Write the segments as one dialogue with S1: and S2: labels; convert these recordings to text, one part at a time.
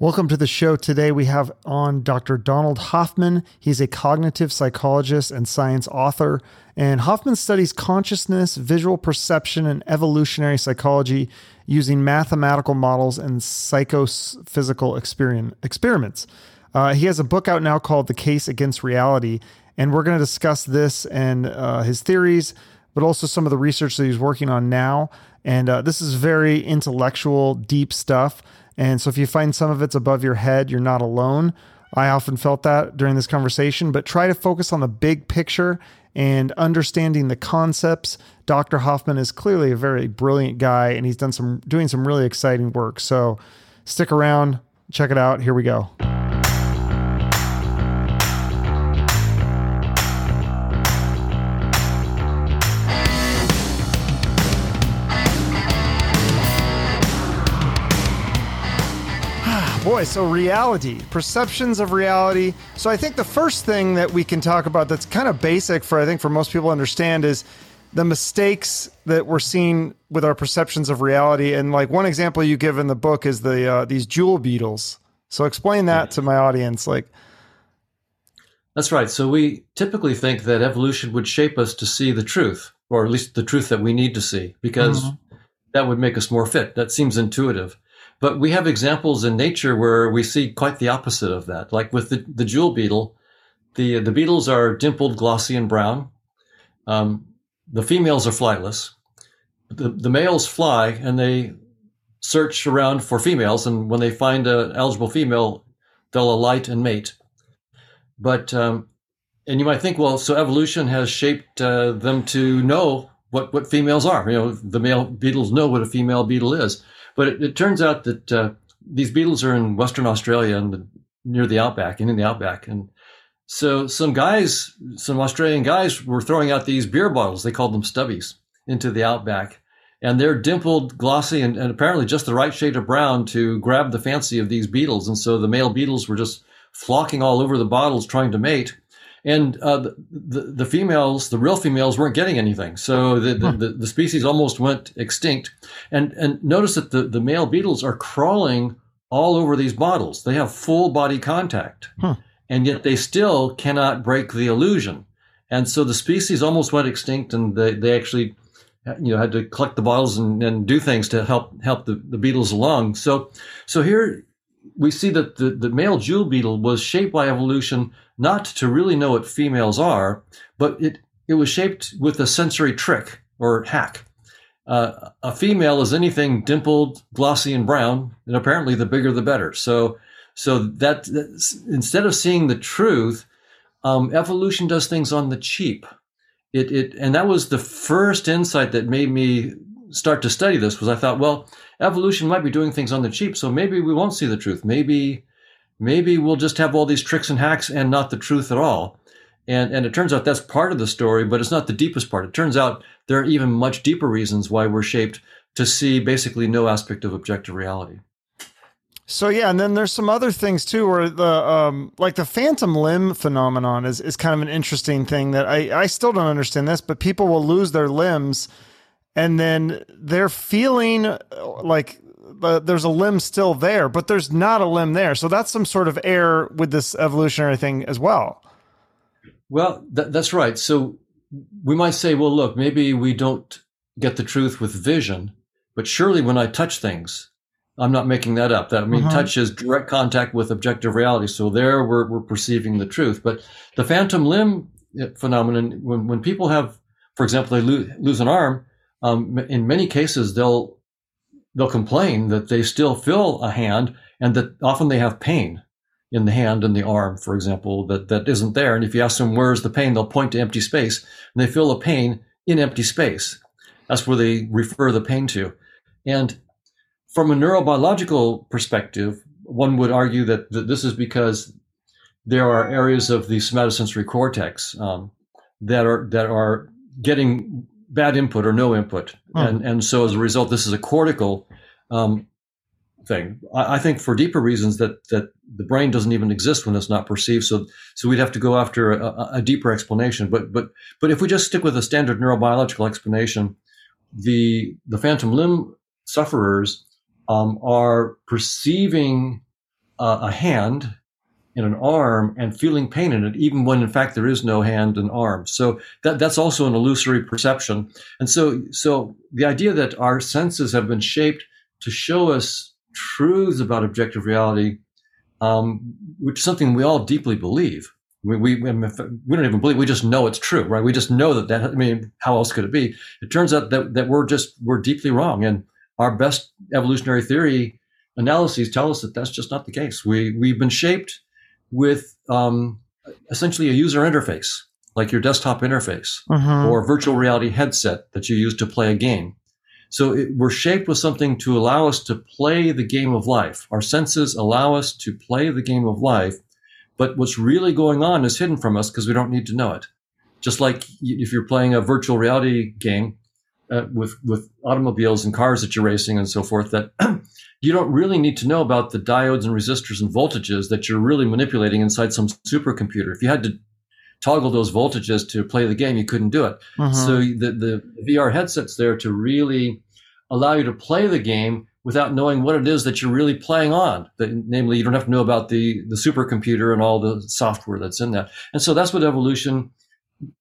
S1: Welcome to the show. Today we have on Dr. Donald Hoffman. He's a cognitive psychologist and science author. And Hoffman studies consciousness, visual perception, and evolutionary psychology using mathematical models and psychophysical experiments. Uh, he has a book out now called The Case Against Reality. And we're going to discuss this and uh, his theories, but also some of the research that he's working on now. And uh, this is very intellectual, deep stuff. And so if you find some of it's above your head, you're not alone. I often felt that during this conversation, but try to focus on the big picture and understanding the concepts. Dr. Hoffman is clearly a very brilliant guy and he's done some doing some really exciting work. So stick around, check it out. Here we go. So reality, perceptions of reality. So I think the first thing that we can talk about that's kind of basic for I think for most people to understand is the mistakes that we're seeing with our perceptions of reality. And like one example you give in the book is the uh, these jewel beetles. So explain that to my audience, like.
S2: That's right. So we typically think that evolution would shape us to see the truth, or at least the truth that we need to see, because mm-hmm. that would make us more fit. That seems intuitive. But we have examples in nature where we see quite the opposite of that. Like with the, the jewel beetle, the, the beetles are dimpled, glossy, and brown. Um, the females are flightless. The, the males fly and they search around for females. And when they find an eligible female, they'll alight and mate. But, um, and you might think, well, so evolution has shaped uh, them to know what, what females are. You know, the male beetles know what a female beetle is. But it, it turns out that uh, these beetles are in Western Australia and near the outback and in the outback. And so some guys, some Australian guys were throwing out these beer bottles. They called them stubbies into the outback. And they're dimpled, glossy, and, and apparently just the right shade of brown to grab the fancy of these beetles. And so the male beetles were just flocking all over the bottles trying to mate and uh, the, the, the females, the real females, weren't getting anything. So the, hmm. the, the, species almost went extinct. And and notice that the, the male beetles are crawling all over these bottles. They have full body contact, huh. and yet they still cannot break the illusion. And so the species almost went extinct, and they, they actually uh, you know had to collect the bottles and, and do things to help help the, the beetles along. So so here we see that the, the male jewel beetle was shaped by evolution not to really know what females are, but it, it was shaped with a sensory trick or hack. Uh, a female is anything dimpled, glossy, and brown, and apparently the bigger the better. So, so that, instead of seeing the truth, um, evolution does things on the cheap. It, it, and that was the first insight that made me start to study this. Was I thought, well, evolution might be doing things on the cheap, so maybe we won't see the truth. Maybe maybe we'll just have all these tricks and hacks and not the truth at all. And, and it turns out that's part of the story, but it's not the deepest part. It turns out there are even much deeper reasons why we're shaped to see basically no aspect of objective reality.
S1: So yeah, and then there's some other things too, where the um, like the phantom limb phenomenon is is kind of an interesting thing that I I still don't understand this, but people will lose their limbs, and then they're feeling like uh, there's a limb still there, but there's not a limb there. So that's some sort of error with this evolutionary thing as well.
S2: Well, th- that's right. So we might say, well, look, maybe we don't get the truth with vision, but surely when I touch things, I'm not making that up. That I mean, uh-huh. touch is direct contact with objective reality. So there, we're we're perceiving the truth. But the phantom limb uh, phenomenon, when when people have, for example, they lose, lose an arm, um, in many cases they'll they'll complain that they still feel a hand and that often they have pain in the hand and the arm, for example, that, that isn't there. And if you ask them, where's the pain? They'll point to empty space and they feel a pain in empty space. That's where they refer the pain to. And from a neurobiological perspective, one would argue that, that this is because there are areas of the somatosensory cortex um, that are that are getting bad input or no input, hmm. and and so as a result, this is a cortical um, thing. I, I, think for deeper reasons that that the brain doesn't even exist when it's not perceived. So so we'd have to go after a, a deeper explanation. But but but if we just stick with a standard neurobiological explanation, the the phantom limb sufferers um, are perceiving uh, a hand and an arm and feeling pain in it, even when in fact there is no hand and arm. So that, that's also an illusory perception. And so, so the idea that our senses have been shaped to show us truths about objective reality, um, which is something we all deeply believe. We, we, we don't even believe, we just know it's true, right? We just know that that, I mean, how else could it be? It turns out that, that we're just, we're deeply wrong. And our best evolutionary theory analyses tell us that that's just not the case. We, we've been shaped with um, essentially a user interface, like your desktop interface
S1: Mhm.
S2: or virtual reality headset that you use to play a game. So it, we're shaped with something to allow us to play the game of life. Our senses allow us to play the game of life, but what's really going on is hidden from us because we don't need to know it. Just like if you're playing a virtual reality game uh, with with automobiles and cars that you're racing and so forth, that you don't really need to know about the diodes and resistors and voltages that you're really manipulating inside some supercomputer. If you had to toggle those voltages to play the game, you couldn't do it.
S1: Mhm.
S2: So the, the VR headset's there to really allow you to play the game without knowing what it is that you're really playing on. That, namely, you don't have to know about the, the supercomputer and all the software that's in that. And so that's what evolution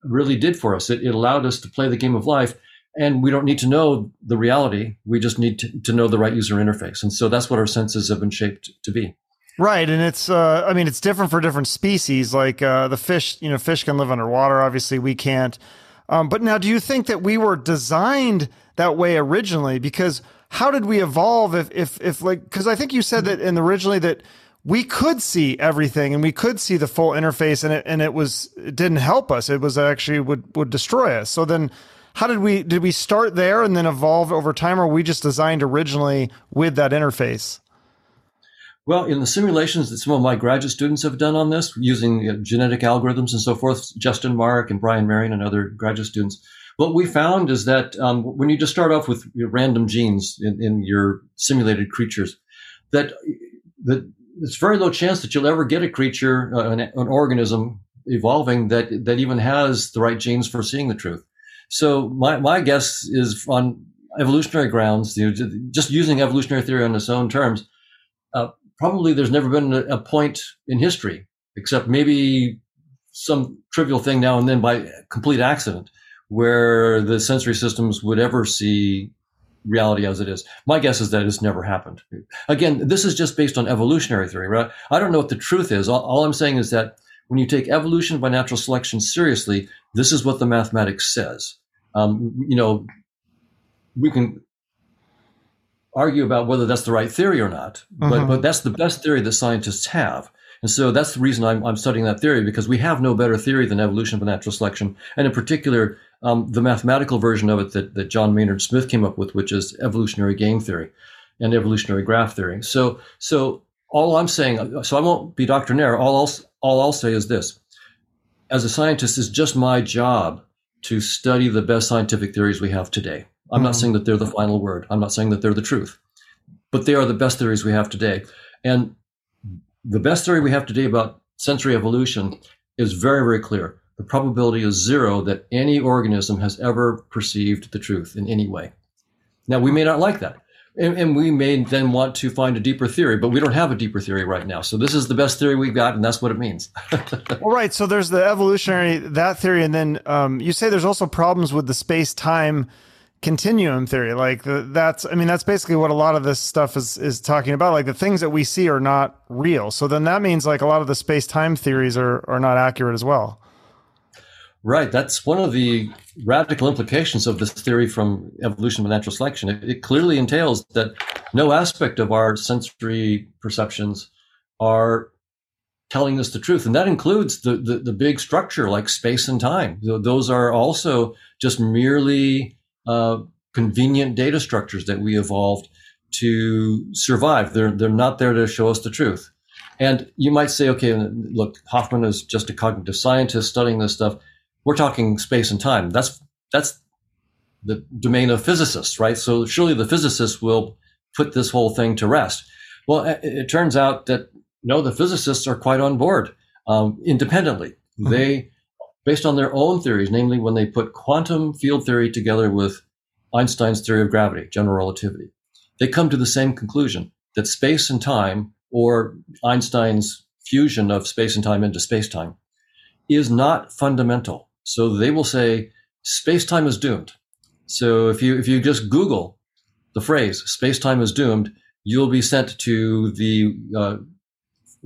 S2: really did for us. It, it allowed us to play the game of life. And we don't need to know the reality. We just need to, to know the right user interface. And so that's what our senses have been shaped to be.
S1: Right, and it's uh, I mean it's different for different species. Like uh, the fish, you know, fish can live underwater. Obviously, we can't. Um, but now, do you think that we were designed that way originally? Because how did we evolve? If if if like because I think you said that in originally that we could see everything and we could see the full interface, and it and it was it didn't help us. It was actually would would destroy us. So then. How did we did we start there and then evolve over time, or we just designed originally with that interface?
S2: Well, in the simulations that some of my graduate students have done on this using uh, genetic algorithms and so forth, Justin Mark and Brian Marion and other graduate students, what we found is that um, when you just start off with random genes in, in your simulated creatures, that, that it's very low chance that you'll ever get a creature, uh, an, an organism evolving that, that even has the right genes for seeing the truth. So my, my guess is on evolutionary grounds, you know, just using evolutionary theory on its own terms, uh, probably there's never been a, a point in history, except maybe some trivial thing now and then by complete accident, where the sensory systems would ever see reality as it is. My guess is that it's never happened. Again, this is just based on evolutionary theory, right? I don't know what the truth is. All, all I'm saying is that when you take evolution by natural selection seriously, this is what the mathematics says. Um, you know, we can argue about whether that's the right theory or not, but,
S1: Mhm.
S2: but that's the best theory that scientists have. And so that's the reason I'm, I'm studying that theory because we have no better theory than evolution by natural selection. And in particular, um, the mathematical version of it that, that John Maynard Smith came up with, which is evolutionary game theory and evolutionary graph theory. So, so all I'm saying, so I won't be doctrinaire. All I'll, all I'll say is this. As a scientist, it's just my job to study the best scientific theories we have today. I'm not
S1: Mhm.
S2: saying that they're the final word. I'm not saying that they're the truth, but they are the best theories we have today. And the best theory we have today about sensory evolution is very, very clear. The probability is zero that any organism has ever perceived the truth in any way. Now, we may not like that. And, and we may then want to find a deeper theory, but we don't have a deeper theory right now. So this is the best theory we've got, and that's what it means.
S1: Well, right. So there's the evolutionary that theory, and then um, you say there's also problems with the space time continuum theory. Like the, that's, I mean, that's basically what a lot of this stuff is is talking about. Like the things that we see are not real. So then that means like a lot of the space time theories are are not accurate as well.
S2: Right. That's one of the radical implications of this theory from evolution by natural selection. It, it, clearly entails that no aspect of our sensory perceptions are telling us the truth. And that includes the, the, the big structure like space and time. Those are also just merely uh, convenient data structures that we evolved to survive. They're, they're not there to show us the truth. And you might say, okay, look, Hoffman is just a cognitive scientist studying this stuff we're talking space and time. That's that's the domain of physicists, right? So surely the physicists will put this whole thing to rest. Well, it, it turns out that no, the physicists are quite on board um, independently. Mm-hmm. They, based on their own theories, namely when they put quantum field theory together with Einstein's theory of gravity, general relativity, they come to the same conclusion that space and time or Einstein's fusion of space and time into space time, is not fundamental. So they will say space time is doomed. So if you if you just Google the phrase space time is doomed, you'll be sent to the uh,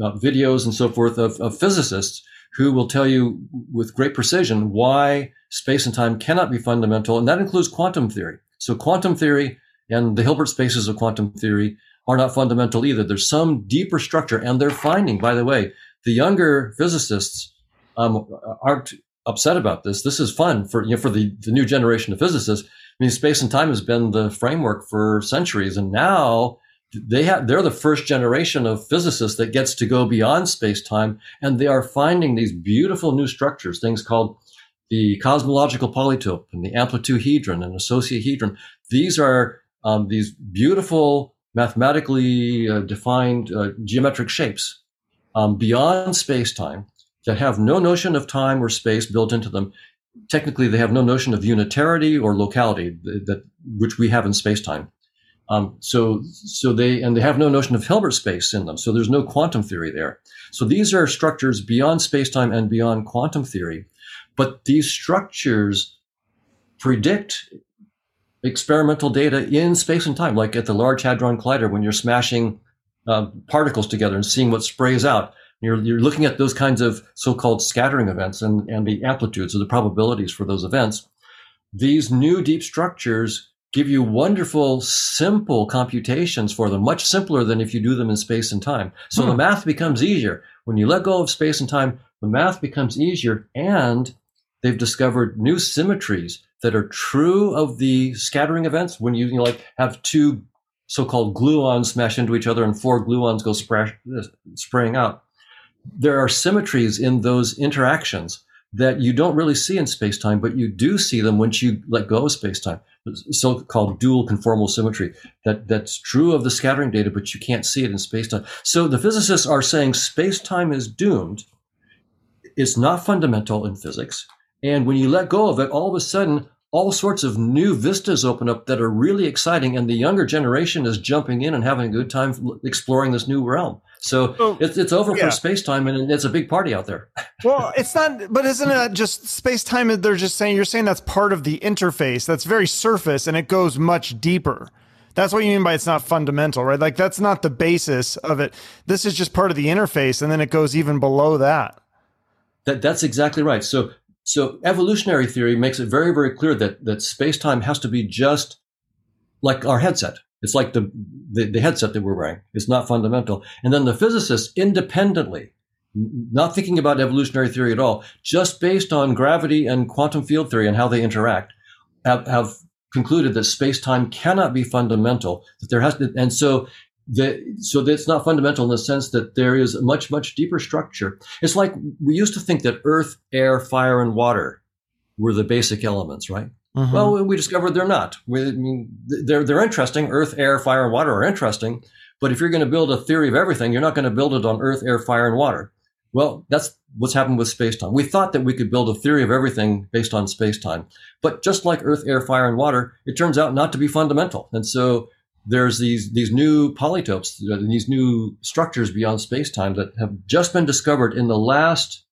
S2: uh, videos and so forth of, of physicists who will tell you with great precision why space and time cannot be fundamental, and that includes quantum theory. So quantum theory and the Hilbert spaces of quantum theory are not fundamental either. There's some deeper structure, and they're finding, by the way, the younger physicists um, aren't upset about this. This is fun for you know, for the, the new generation of physicists. I mean, space and time has been the framework for centuries, and now they have they're the first generation of physicists that gets to go beyond space time, and they are finding these beautiful new structures, things called the cosmological polytope and the amplituhedron and associahedron. These are um, these beautiful mathematically uh, defined uh, geometric shapes um, beyond space time that have no notion of time or space built into them. Technically, they have no notion of unitarity or locality that, which we have in space time. Um, so, so they and they have no notion of Hilbert space in them. So there's no quantum theory there. So these are structures beyond space time and beyond quantum theory. But these structures predict experimental data in space and time, like at the Large Hadron Collider when you're smashing uh, particles together and seeing what sprays out. You're, you're looking at those kinds of so-called scattering events and, and the amplitudes or the probabilities for those events. These new deep structures give you wonderful, simple computations for them, much simpler than if you do them in space and time. So hmm. the math becomes easier. When you let go of space and time, the math becomes easier and they've discovered new symmetries that are true of the scattering events when you, you know, like have two so-called gluons smash into each other and four gluons go spray, spraying out. There are symmetries in those interactions that you don't really see in space-time, but you do see them once you let go of space-time. So-called dual conformal symmetry. That that's true of the scattering data, but you can't see it in space-time. So the physicists are saying space-time is doomed. It's not fundamental in physics. And when you let go of it, all of a sudden, all sorts of new vistas open up that are really exciting. And the younger generation is jumping in and having a good time exploring this new realm. So it's, it's over yeah. for space time and it's a big party out there.
S1: well, it's not, but isn't it just space time? They're just saying, you're saying that's part of the interface that's very surface and it goes much deeper. That's what you mean by it's not fundamental, right? Like that's not the basis of it. This is just part of the interface and then it goes even below that.
S2: That, that's exactly right. So so evolutionary theory makes it very, very clear that, that space-time has to be just like our headset. It's like the, the, the headset that we're wearing. It's not fundamental. And then the physicists independently, not thinking about evolutionary theory at all, just based on gravity and quantum field theory and how they interact, have, have concluded that space-time cannot be fundamental. That there has to, and so that, so that's not fundamental in the sense that there is a much, much deeper structure. It's like we used to think that earth, air, fire, and water were the basic elements, right? Mm-hmm. Well, we discovered they're not. We, I mean, they're, they're interesting. Earth, air, fire, and water are interesting. But if you're going to build a theory of everything, you're not going to build it on earth, air, fire, and water. Well, that's what's happened with space-time. We thought that we could build a theory of everything based on space-time. But just like earth, air, fire, and water, it turns out not to be fundamental. And so there's these these new polytopes, these new structures beyond space-time that have just been discovered in the last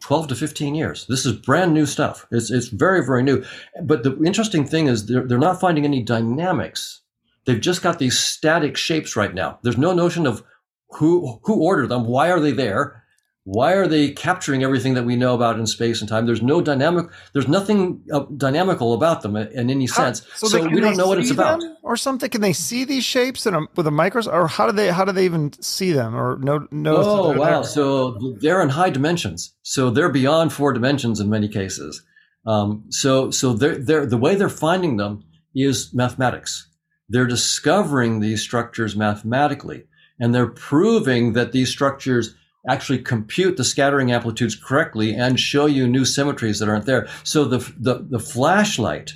S2: 12 to 15 years. This is brand new stuff. It's it's very very new. But the interesting thing is they're they're not finding any dynamics. They've just got these static shapes right now. There's no notion of who who ordered them, why are they there, why are they capturing everything that we know about in space and time? There's no dynamic. There's nothing uh, dynamical about them in any sense. How, so, so we don't know what it's about,
S1: or something. Can they see these shapes in a, with a microscope, or how do they how do they even see them, or no? know
S2: oh wow! There? So they're in high dimensions. So they're beyond four dimensions in many cases. Um, so so they're, they're the way they're finding them is mathematics. They're discovering these structures mathematically, and they're proving that these structures actually compute the scattering amplitudes correctly and show you new symmetries that aren't there. So the, the, the flashlight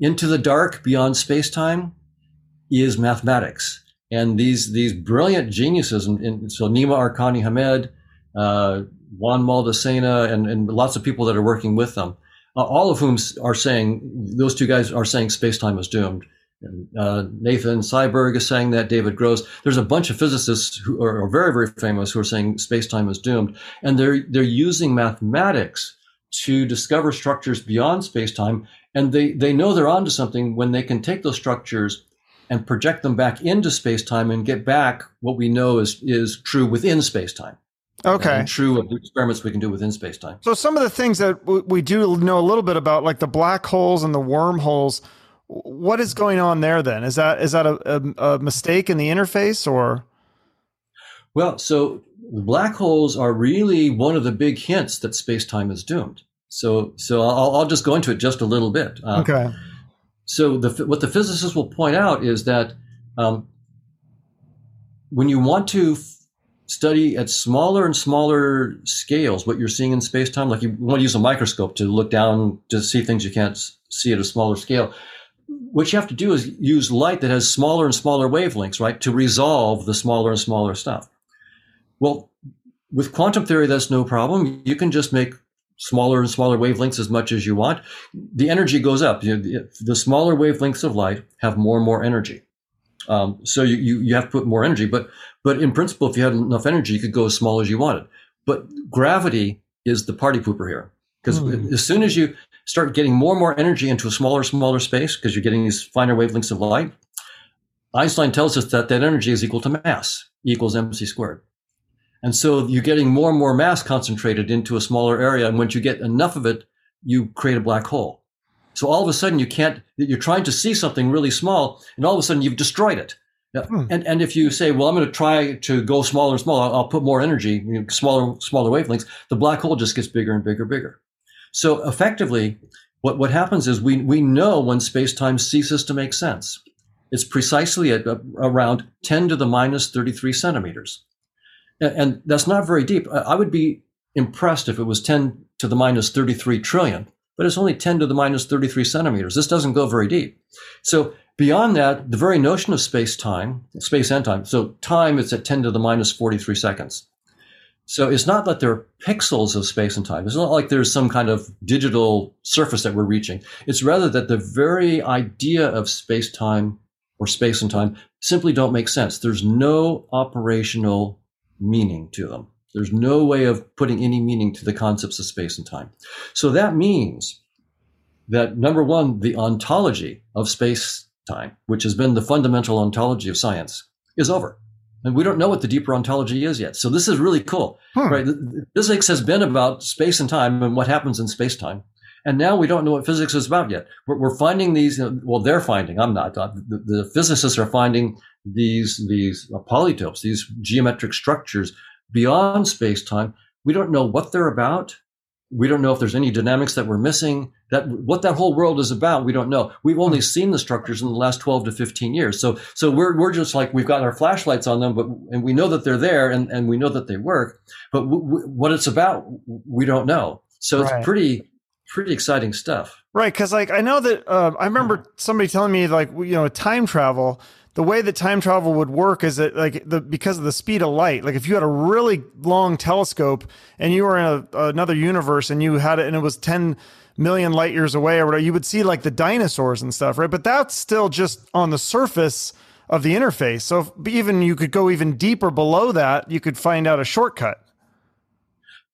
S2: into the dark beyond space-time is mathematics. And these, these brilliant geniuses, in, so Nima Arkani Hamed, uh, Juan Maldacena, and, and lots of people that are working with them, uh, all of whom are saying, those two guys are saying space-time is doomed. Uh, Nathan Seiberg is saying that. David Gross. There's a bunch of physicists who are, very, very famous who are saying space-time is doomed, and they're they're using mathematics to discover structures beyond space-time, and they they know they're onto something when they can take those structures and project them back into space-time and get back what we know is is true within space-time.
S1: Okay.
S2: And true of the experiments we can do within space-time.
S1: So some of the things that we do know a little bit about, like the black holes and the wormholes what is going on there then? Is that is that a, a, a mistake in the interface or?
S2: Well, so black holes are really one of the big hints that space time is doomed. So so I'll, I'll just go into it just a little bit.
S1: Uh, okay.
S2: So the, what the physicists will point out is that um, when you want to f- study at smaller and smaller scales what you're seeing in space time, like you want to use a microscope to look down to see things you can't see at a smaller scale what you have to do is use light that has smaller and smaller wavelengths, right, to resolve the smaller and smaller stuff. Well, with quantum theory, that's no problem. You can just make smaller and smaller wavelengths as much as you want. The energy goes up. You know, the smaller wavelengths of light have more and more energy. Um, so you, you, you have to put more energy. But, but in principle, if you had enough energy, you could go as small as you wanted. But gravity is the party pooper here. Because mm. as soon as you start getting more and more energy into a smaller, smaller space because you're getting these finer wavelengths of light. Einstein tells us that that energy is equal to mass, equals mc squared. And so you're getting more and more mass concentrated into a smaller area. And once you get enough of it, you create a black hole. So all of a sudden you can't, you're trying to see something really small and all of a sudden you've destroyed it. Hmm. And, and if you say, well, I'm going to try to go smaller and smaller, I'll, I'll put more energy, you know, smaller, smaller wavelengths, the black hole just gets bigger and bigger, bigger. So effectively, what, what happens is we, we know when space time ceases to make sense. It's precisely at uh, around 10 to the minus 33 centimeters. And, and that's not very deep. I would be impressed if it was 10 to the minus 33 trillion, but it's only 10 to the minus 33 centimeters. This doesn't go very deep. So beyond that, the very notion of space time, space and time, so time it's at 10 to the minus 43 seconds. So it's not that they're pixels of space and time. It's not like there's some kind of digital surface that we're reaching. It's rather that the very idea of space time or space and time simply don't make sense. There's no operational meaning to them. There's no way of putting any meaning to the concepts of space and time. So that means that number one, the ontology of space time, which has been the fundamental ontology of science, is over. And we don't know what the deeper ontology is yet. So this is really cool, hmm. right? Physics has been about space and time and what happens in space time. And now we don't know what physics is about yet. We're, we're finding these, you know, well, they're finding, I'm not, uh, the, the, physicists are finding these, these uh, polytopes, these geometric structures beyond space time. We don't know what they're about. We don't know if there's any dynamics that we're missing. That what that whole world is about, we don't know. We've only seen the structures in the last 12 to 15 years. So so we're we're just like we've got our flashlights on them, but and we know that they're there and and we know that they work. But w- w- what it's about, we don't know. So right. it's pretty pretty exciting stuff.
S1: Right, because like I know that uh, I remember somebody telling me like you know time travel the way that time travel would work is that like the because of the speed of light like if you had a really long telescope and you were in a, another universe and you had it and it was 10 million light years away or whatever you would see like the dinosaurs and stuff right? But that's still just on the surface of the interface. So if, even you could go even deeper below that you could find out a shortcut.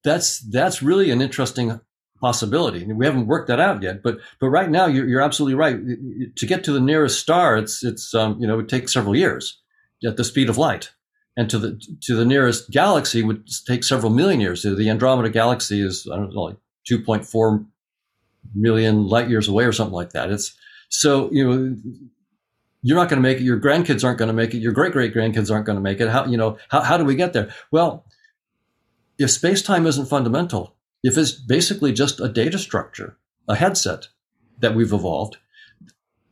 S2: That's that's really an interesting possibility. We haven't worked that out yet, but but right now you're, you're absolutely right. To get to the nearest star, it's it's um, you know it takes several years at the speed of light, and to the to the nearest galaxy would take several million years. The Andromeda galaxy is I don't know like 2.4 million light years away or something like that. It's so you know you're not going to make it. Your grandkids aren't going to make it. Your great great grandkids aren't going to make it. How you know how how do we get there? Well, if space time isn't fundamental, if it's basically just a data structure, a headset that we've evolved,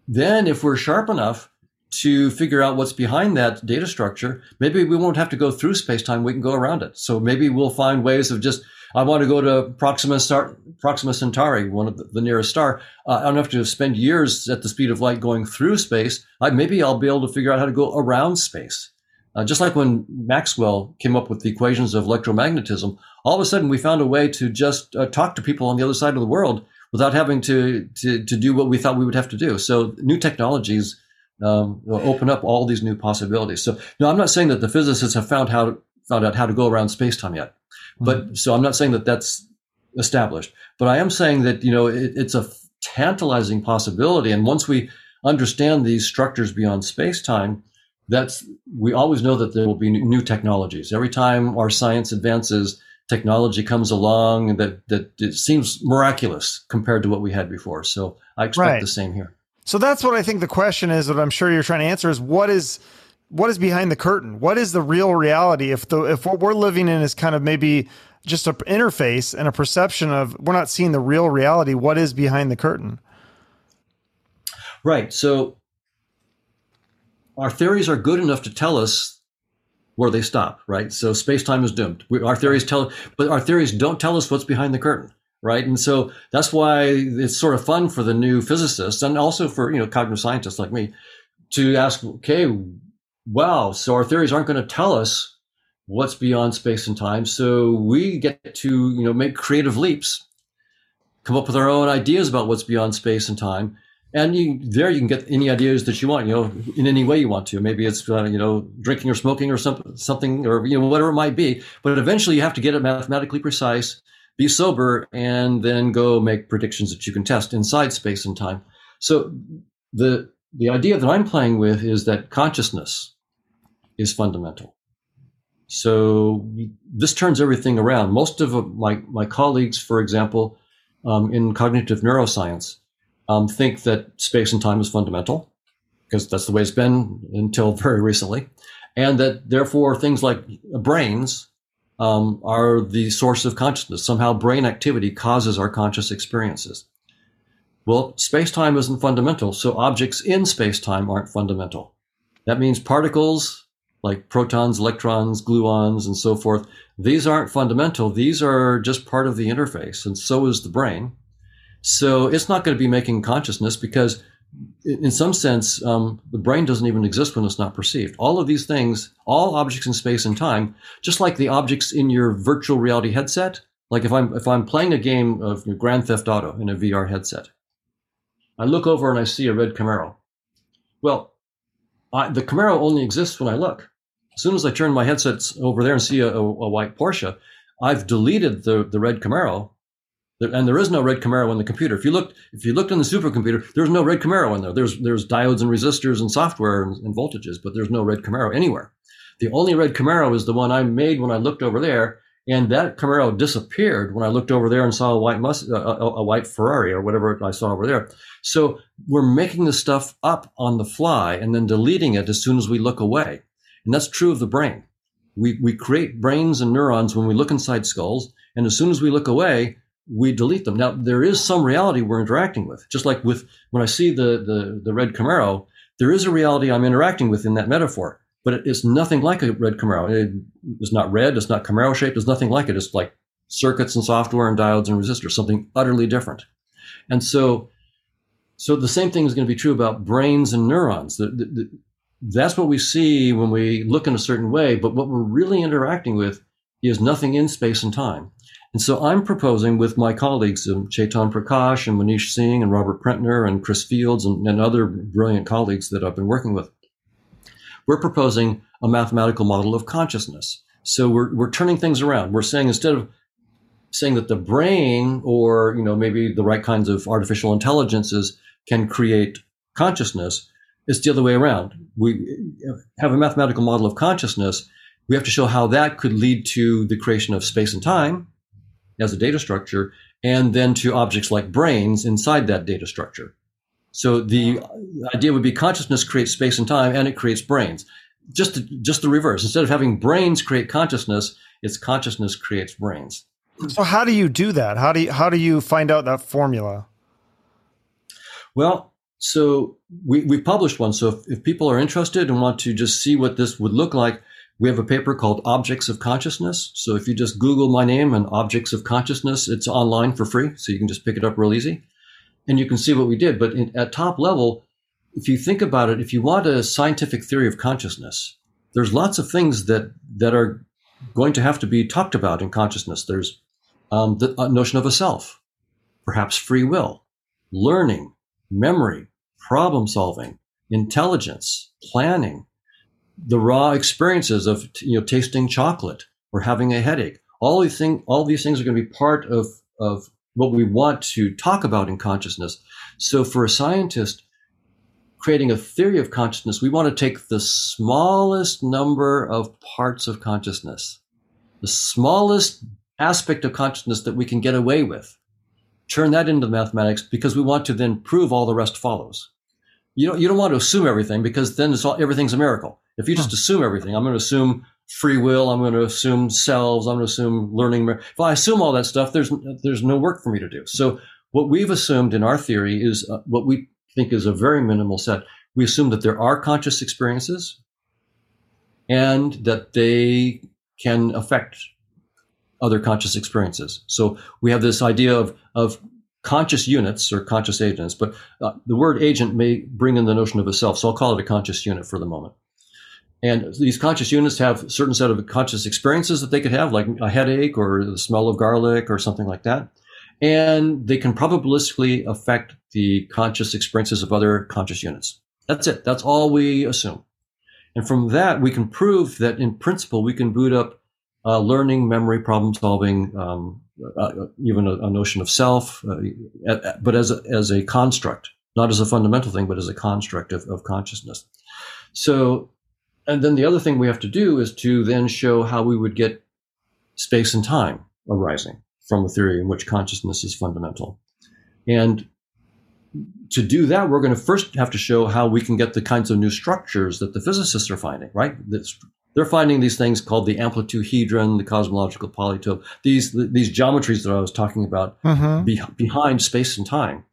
S2: then if we're sharp enough to figure out what's behind that data structure, maybe we won't have to go through space time. We can go around it. So maybe we'll find ways of just, I want to go to Proxima, Star, Proxima Centauri, one of the, the nearest star. Uh, I don't have to spend years at the speed of light going through space. I, maybe I'll be able to figure out how to go around space. Uh, just like when Maxwell came up with the equations of electromagnetism, all of a sudden we found a way to just uh, talk to people on the other side of the world without having to, to, to do what we thought we would have to do. So new technologies um, open up all these new possibilities. So, no, I'm not saying that the physicists have found how found out how to go around space time yet, but mm-hmm. so I'm not saying that that's established. But I am saying that you know it, it's a tantalizing possibility, and once we understand these structures beyond space time, that's we always know that there will be new technologies. Every time our science advances technology comes along that that it seems miraculous compared to what we had before. So i expect right. the same here.
S1: So that's what i think the question is that i'm sure you're trying to answer is what is what is behind the curtain? What is the real reality? If the if what we're living in is kind of maybe just an interface and a perception of we're not seeing the real reality what is behind the curtain?
S2: Right. So our theories are good enough to tell us where they stop, right? So space time is doomed. We, our theories tell, but our theories don't tell us what's behind the curtain, right? And so that's why it's sort of fun for the new physicists and also for you know cognitive scientists like me to ask, okay, wow, so our theories aren't going to tell us what's beyond space and time, so we get to you know make creative leaps, come up with our own ideas about what's beyond space and time and you there you can get any ideas that you want you know in any way you want to. Maybe it's uh, you know drinking or smoking or some, something or you know whatever it might be. But eventually you have to get it mathematically precise be sober and then go make predictions that you can test inside space and time. So the the idea that i'm playing with is that consciousness is fundamental. So this turns everything around. Most of my my colleagues for example um, in cognitive neuroscience um, think that space and time is fundamental because that's the way it's been until very recently, and that therefore things like brains um, are the source of consciousness. Somehow, brain activity causes our conscious experiences. Well, space time isn't fundamental, so objects in space time aren't fundamental. That means particles like protons, electrons, gluons, and so forth, these aren't fundamental. These are just part of the interface, and so is the brain. So it's not going to be making consciousness because, in some sense, um, the brain doesn't even exist when it's not perceived. All of these things, all objects in space and time, just like the objects in your virtual reality headset. Like if I'm if I'm playing a game of Grand Theft Auto in a VR headset, I look over and I see a red Camaro. Well, I, the Camaro only exists when I look. As soon as I turn my headsets over there and see a, a, a white Porsche, I've deleted the, the red Camaro and there is no red Camaro in the computer. If you looked, if you looked in the supercomputer, there's no red Camaro in there. There's there's diodes and resistors and software and, and, voltages, but there's no red Camaro anywhere. The only red Camaro is the one I made when I looked over there, and that Camaro disappeared when I looked over there and saw a white mus- a, a, a white Ferrari or whatever I saw over there. So we're making the stuff up on the fly and then deleting it as soon as we look away, and that's true of the brain. We we create brains and neurons when we look inside skulls, and as soon as we look away we delete them. Now there is some reality we're interacting with, just like with when I see the the, the red Camaro, there is a reality I'm interacting with in that metaphor, but it is nothing like a red Camaro. It is not red. It's not Camaro shaped. It's nothing like it. It's like circuits and software and diodes and resistors, something utterly different. And so, so the same thing is going to be true about brains and neurons. The, the, the, that's what we see when we look in a certain way, but what we're really interacting with is nothing in space and time. And so I'm proposing with my colleagues, um, Chetan Prakash and Manish Singh and Robert Prentner and Chris Fields and, and other brilliant colleagues that I've been working with. We're proposing a mathematical model of consciousness. So we're, we're turning things around. We're saying instead of saying that the brain or, you know, maybe the right kinds of artificial intelligences can create consciousness, it's the other way around. We have a mathematical model of consciousness. We have to show how that could lead to the creation of space and time as a data structure, and then to objects like brains inside that data structure. So the idea would be consciousness creates space and time, and it creates brains. Just just the reverse. Instead of having brains create consciousness, it's consciousness creates brains.
S1: So how do you do that? How do you, how do you find out that formula?
S2: Well, so we we published one. So if, if people are interested and want to just see what this would look like, we have a paper called Objects of Consciousness. So if you just Google my name and Objects of Consciousness, it's online for free. So you can just pick it up real easy. And you can see what we did. But in, at top level, if you think about it, if you want a scientific theory of consciousness, there's lots of things that, that are going to have to be talked about in consciousness. There's um, the uh, notion of a self, perhaps free will, learning, memory, problem solving, intelligence, planning, the raw experiences of you know tasting chocolate or having a headache. All these things, all these things are going to be part of of what we want to talk about in consciousness. So for a scientist, creating a theory of consciousness, we want to take the smallest number of parts of consciousness, the smallest aspect of consciousness that we can get away with, turn that into mathematics because we want to then prove all the rest follows. You don't, you don't want to assume everything because then all, everything's a miracle. If you just assume everything, I'm going to assume free will, I'm going to assume selves, I'm going to assume learning. If I assume all that stuff, there's, there's no work for me to do. So what we've assumed in our theory is uh, what we think is a very minimal set. We assume that there are conscious experiences and that they can affect other conscious experiences. So we have this idea of, of conscious units or conscious agents, but uh, the word agent may bring in the notion of a self. So I'll call it a conscious unit for the moment. And these conscious units have a certain set of conscious experiences that they could have, like a headache or the smell of garlic or something like that. And they can probabilistically affect the conscious experiences of other conscious units. That's it. That's all we assume. And from that, we can prove that in principle, we can boot up uh, learning, memory, problem solving, um, uh, uh even a, a, notion of self, uh, but as a, as a construct, not as a fundamental thing, but as a construct of, of consciousness. So, and then the other thing we have to do is to then show how we would get space and time arising from a theory in which consciousness is fundamental. And to do that, we're going to first have to show how we can get the kinds of new structures that the physicists are finding, right? That's, they're finding these things called the amplituhedron, the cosmological polytope, these these geometries that I was talking about uh-huh. be, behind space and time,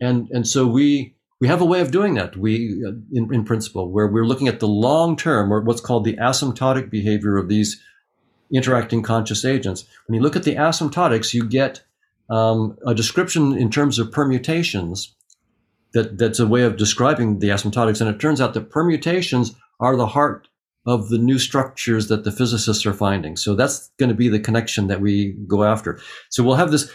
S2: and and so we we have a way of doing that. We in, in principle where we're looking at the long term or what's called the asymptotic behavior of these interacting conscious agents. When you look at the asymptotics, you get um, a description in terms of permutations that, that's a way of describing the asymptotics. And it turns out that permutations are the heart of the new structures that the physicists are finding. So that's going to be the connection that we go after. So we'll have this.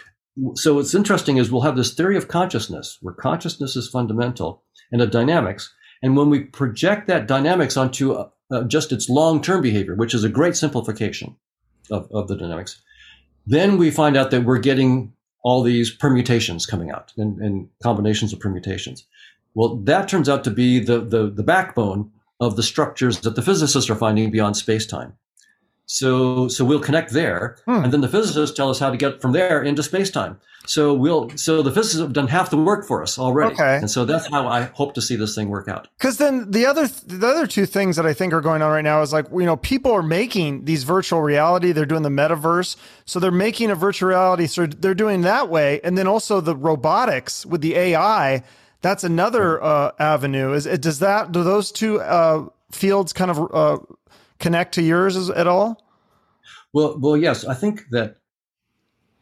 S2: So what's interesting is we'll have this theory of consciousness where consciousness is fundamental and of dynamics. And when we project that dynamics onto uh, uh, just its long-term behavior, which is a great simplification of, of the dynamics, then we find out that we're getting all these permutations coming out and, and combinations of permutations. Well, that turns out to be the, the, the backbone of the structures that the physicists are finding beyond space-time. So, so we'll connect there, hmm. and then the physicists tell us how to get from there into space-time. So we'll, so the physicists have done half the work for us already, okay. and so that's how I hope to see this thing work out.
S1: Because then the other, the other two things that I think are going on right now is like, you know, people are making these virtual reality. They're doing the metaverse, so they're making a virtual reality. So they're doing that way, and then also the robotics with the AI that's another uh, avenue. Is it does that do those two uh, fields kind of uh, connect to yours at all?
S2: Well, well, yes. I think that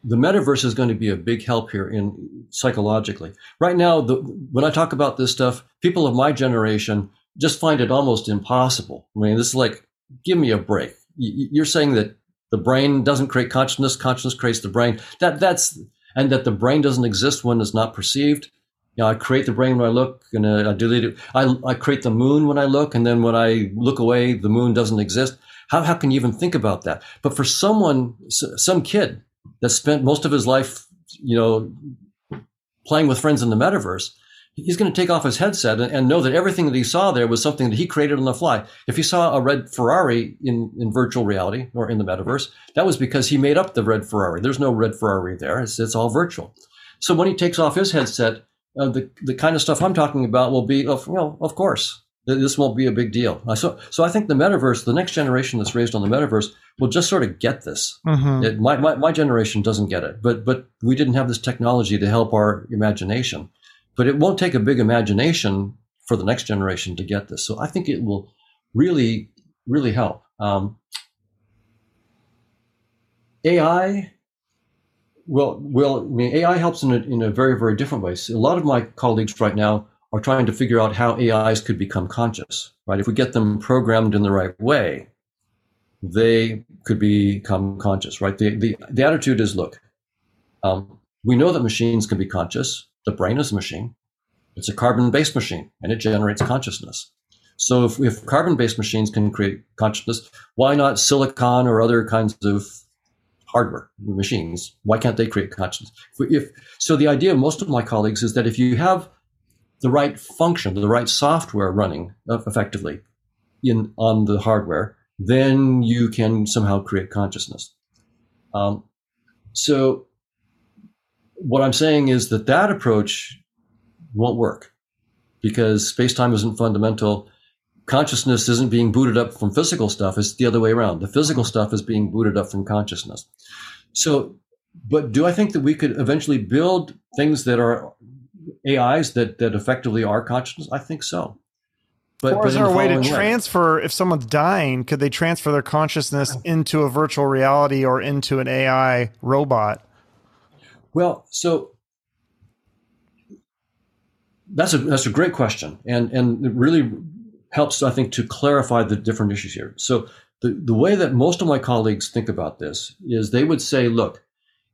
S2: the metaverse is going to be a big help here in psychologically. Right now, the, when I talk about this stuff, people of my generation just find it almost impossible. I mean, this is like, give me a break. You're saying that the brain doesn't create consciousness, consciousness creates the brain. That that's and that the brain doesn't exist when it's not perceived. Know, I create the brain when I look, and uh, I delete it. I, I create the moon when I look, and then when I look away, the moon doesn't exist. How, how can you even think about that? But for someone, some kid that spent most of his life, you know, playing with friends in the metaverse, he's going to take off his headset and, and, know that everything that he saw there was something that he created on the fly. If he saw a red Ferrari in, in virtual reality or in the metaverse, that was because he made up the red Ferrari. There's no red Ferrari there. It's, it's all virtual. So when he takes off his headset, uh, the the kind of stuff I'm talking about will be of well, of course, this won't be a big deal. Uh, so so I think the metaverse, the next generation that's raised on the metaverse, will just sort of get this. Mm-hmm. It, my, my my generation doesn't get it, but but we didn't have this technology to help our imagination. But it won't take a big imagination for the next generation to get this. So I think it will really really help. Um, AI well, well, I mean, AI helps in a, in a very, very different way. So a lot of my colleagues right now are trying to figure out how AIs could become conscious, right? If we get them programmed in the right way, they could become conscious, right? The, the, the attitude is, look, um, we know that machines can be conscious. The brain is a machine. It's a carbon based machine and it generates consciousness. So if, if carbon based machines can create consciousness, why not silicon or other kinds of hardware machines? Why can't they create consciousness? If, if, so the idea of most of my colleagues is that if you have the right function, the right software running effectively in on the hardware, then you can somehow create consciousness. Um, so what I'm saying is that that approach won't work because space-time isn't fundamental. Consciousness isn't being booted up from physical stuff. It's the other way around. The physical stuff is being booted up from consciousness. So, but do I think that we could eventually build things that are AIs that that effectively are consciousness? I think so.
S1: But, or is there a way to transfer way. if someone's dying? Could they transfer their consciousness into a virtual reality or into an AI robot?
S2: Well, so that's a that's a great question, and and it really helps I think to clarify the different issues here. So the the way that most of my colleagues think about this is they would say, look,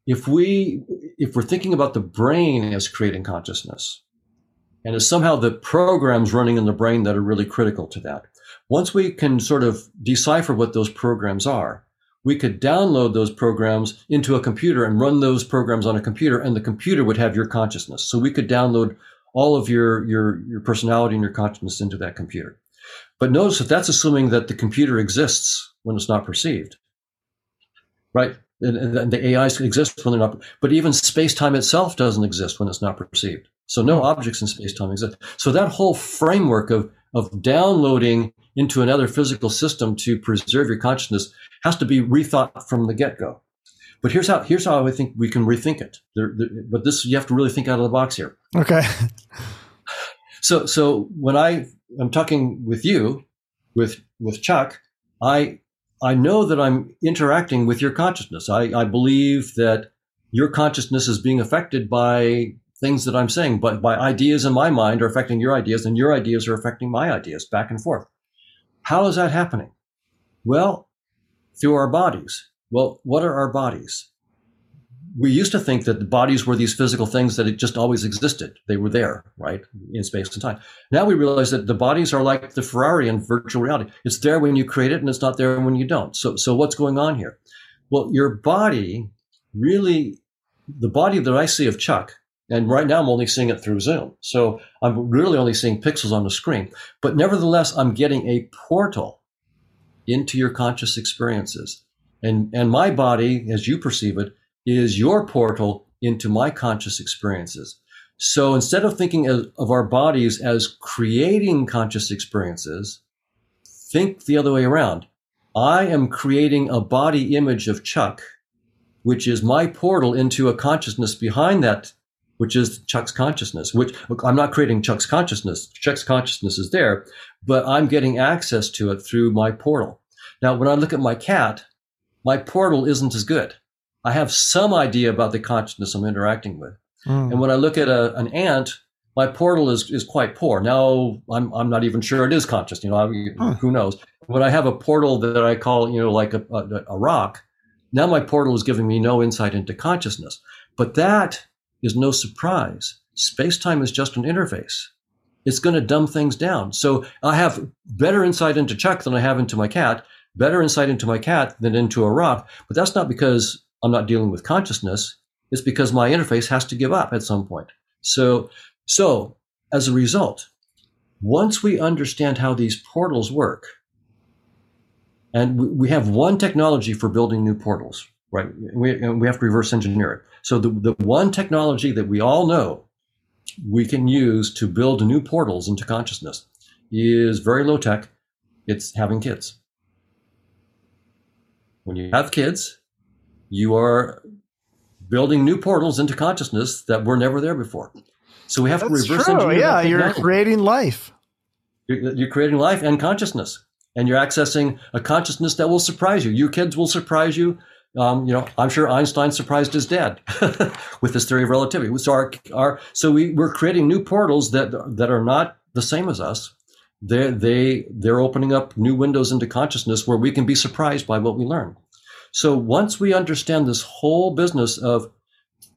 S2: if we if we're thinking about the brain as creating consciousness and it's somehow the programs running in the brain that are really critical to that once we can sort of decipher what those programs are we could download those programs into a computer and run those programs on a computer and the computer would have your consciousness so we could download all of your your your personality and your consciousness into that computer but notice that that's assuming that the computer exists when it's not perceived right and, the AIs exist when they're not, but even space time itself doesn't exist when it's not perceived. So no objects in space time exist. So that whole framework of, of downloading into another physical system to preserve your consciousness has to be rethought from the get go. But here's how here's how I think we can rethink it. There, there, but this you have to really think out of the box here.
S1: Okay.
S2: so so when I am talking with you, with with Chuck, I I know that I'm interacting with your consciousness. I, I believe that your consciousness is being affected by things that I'm saying, but by ideas in my mind are affecting your ideas, and your ideas are affecting my ideas back and forth. How is that happening? Well, through our bodies. Well, what are our bodies? We used to think that the bodies were these physical things that it just always existed. They were there, right, in space and time. Now we realize that the bodies are like the Ferrari in virtual reality. It's there when you create it, and it's not there when you don't. So, so what's going on here? Well, your body really, the body that I see of Chuck, and right now I'm only seeing it through Zoom. So I'm really only seeing pixels on the screen. But nevertheless, I'm getting a portal into your conscious experiences. And, and my body, as you perceive it, is your portal into my conscious experiences. So instead of thinking of, of our bodies as creating conscious experiences, think the other way around. I am creating a body image of Chuck, which is my portal into a consciousness behind that, which is Chuck's consciousness, which I'm not creating Chuck's consciousness. Chuck's consciousness is there, but I'm getting access to it through my portal. Now, when I look at my cat, my portal isn't as good. I have some idea about the consciousness I'm interacting with. Mm. And when I look at a, an ant, my portal is, is quite poor. Now I'm, I'm not even sure it is conscious. You know, I huh. who knows? When I have a portal that I call, you know, like a, a, a rock, now my portal is giving me no insight into consciousness. But that is no surprise. Space time is just an interface. It's going to dumb things down. So I have better insight into Chuck than I have into my cat, better insight into my cat than into a rock. But that's not because I'm not dealing with consciousness, it's because my interface has to give up at some point. So, so as a result, once we understand how these portals work, and we have one technology for building new portals, right? We, we have to reverse engineer it. So the, the one technology that we all know we can use to build new portals into consciousness is very low tech. It's having kids. When you have kids, you are building new portals into consciousness that were never there before. So we have That's to reverse true. engineer.
S1: Yeah, you're creating life.
S2: You're, you're, creating life and consciousness, and you're accessing a consciousness that will surprise you. Your kids will surprise you. Um, you know, I'm sure Einstein surprised his dad with his theory of relativity. So our, our so we, we're creating new portals that that are not the same as us. They they they're opening up new windows into consciousness where we can be surprised by what we learn. So once we understand this whole business of